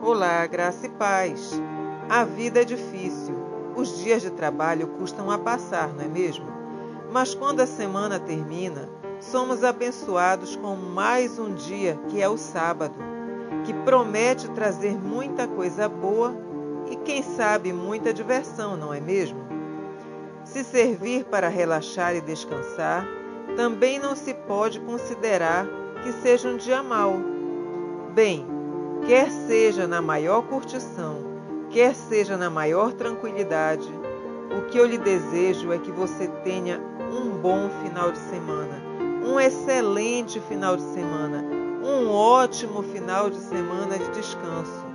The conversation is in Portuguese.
Olá, graça e paz. A vida é difícil. Os dias de trabalho custam a passar, não é mesmo? Mas quando a semana termina, somos abençoados com mais um dia, que é o sábado, que promete trazer muita coisa boa e, quem sabe, muita diversão, não é mesmo? Se servir para relaxar e descansar, também não se pode considerar que seja um dia mau. Bem, quer seja na maior curtição, quer seja na maior tranquilidade, o que eu lhe desejo é que você tenha um bom final de semana, um excelente final de semana, um ótimo final de semana de descanso.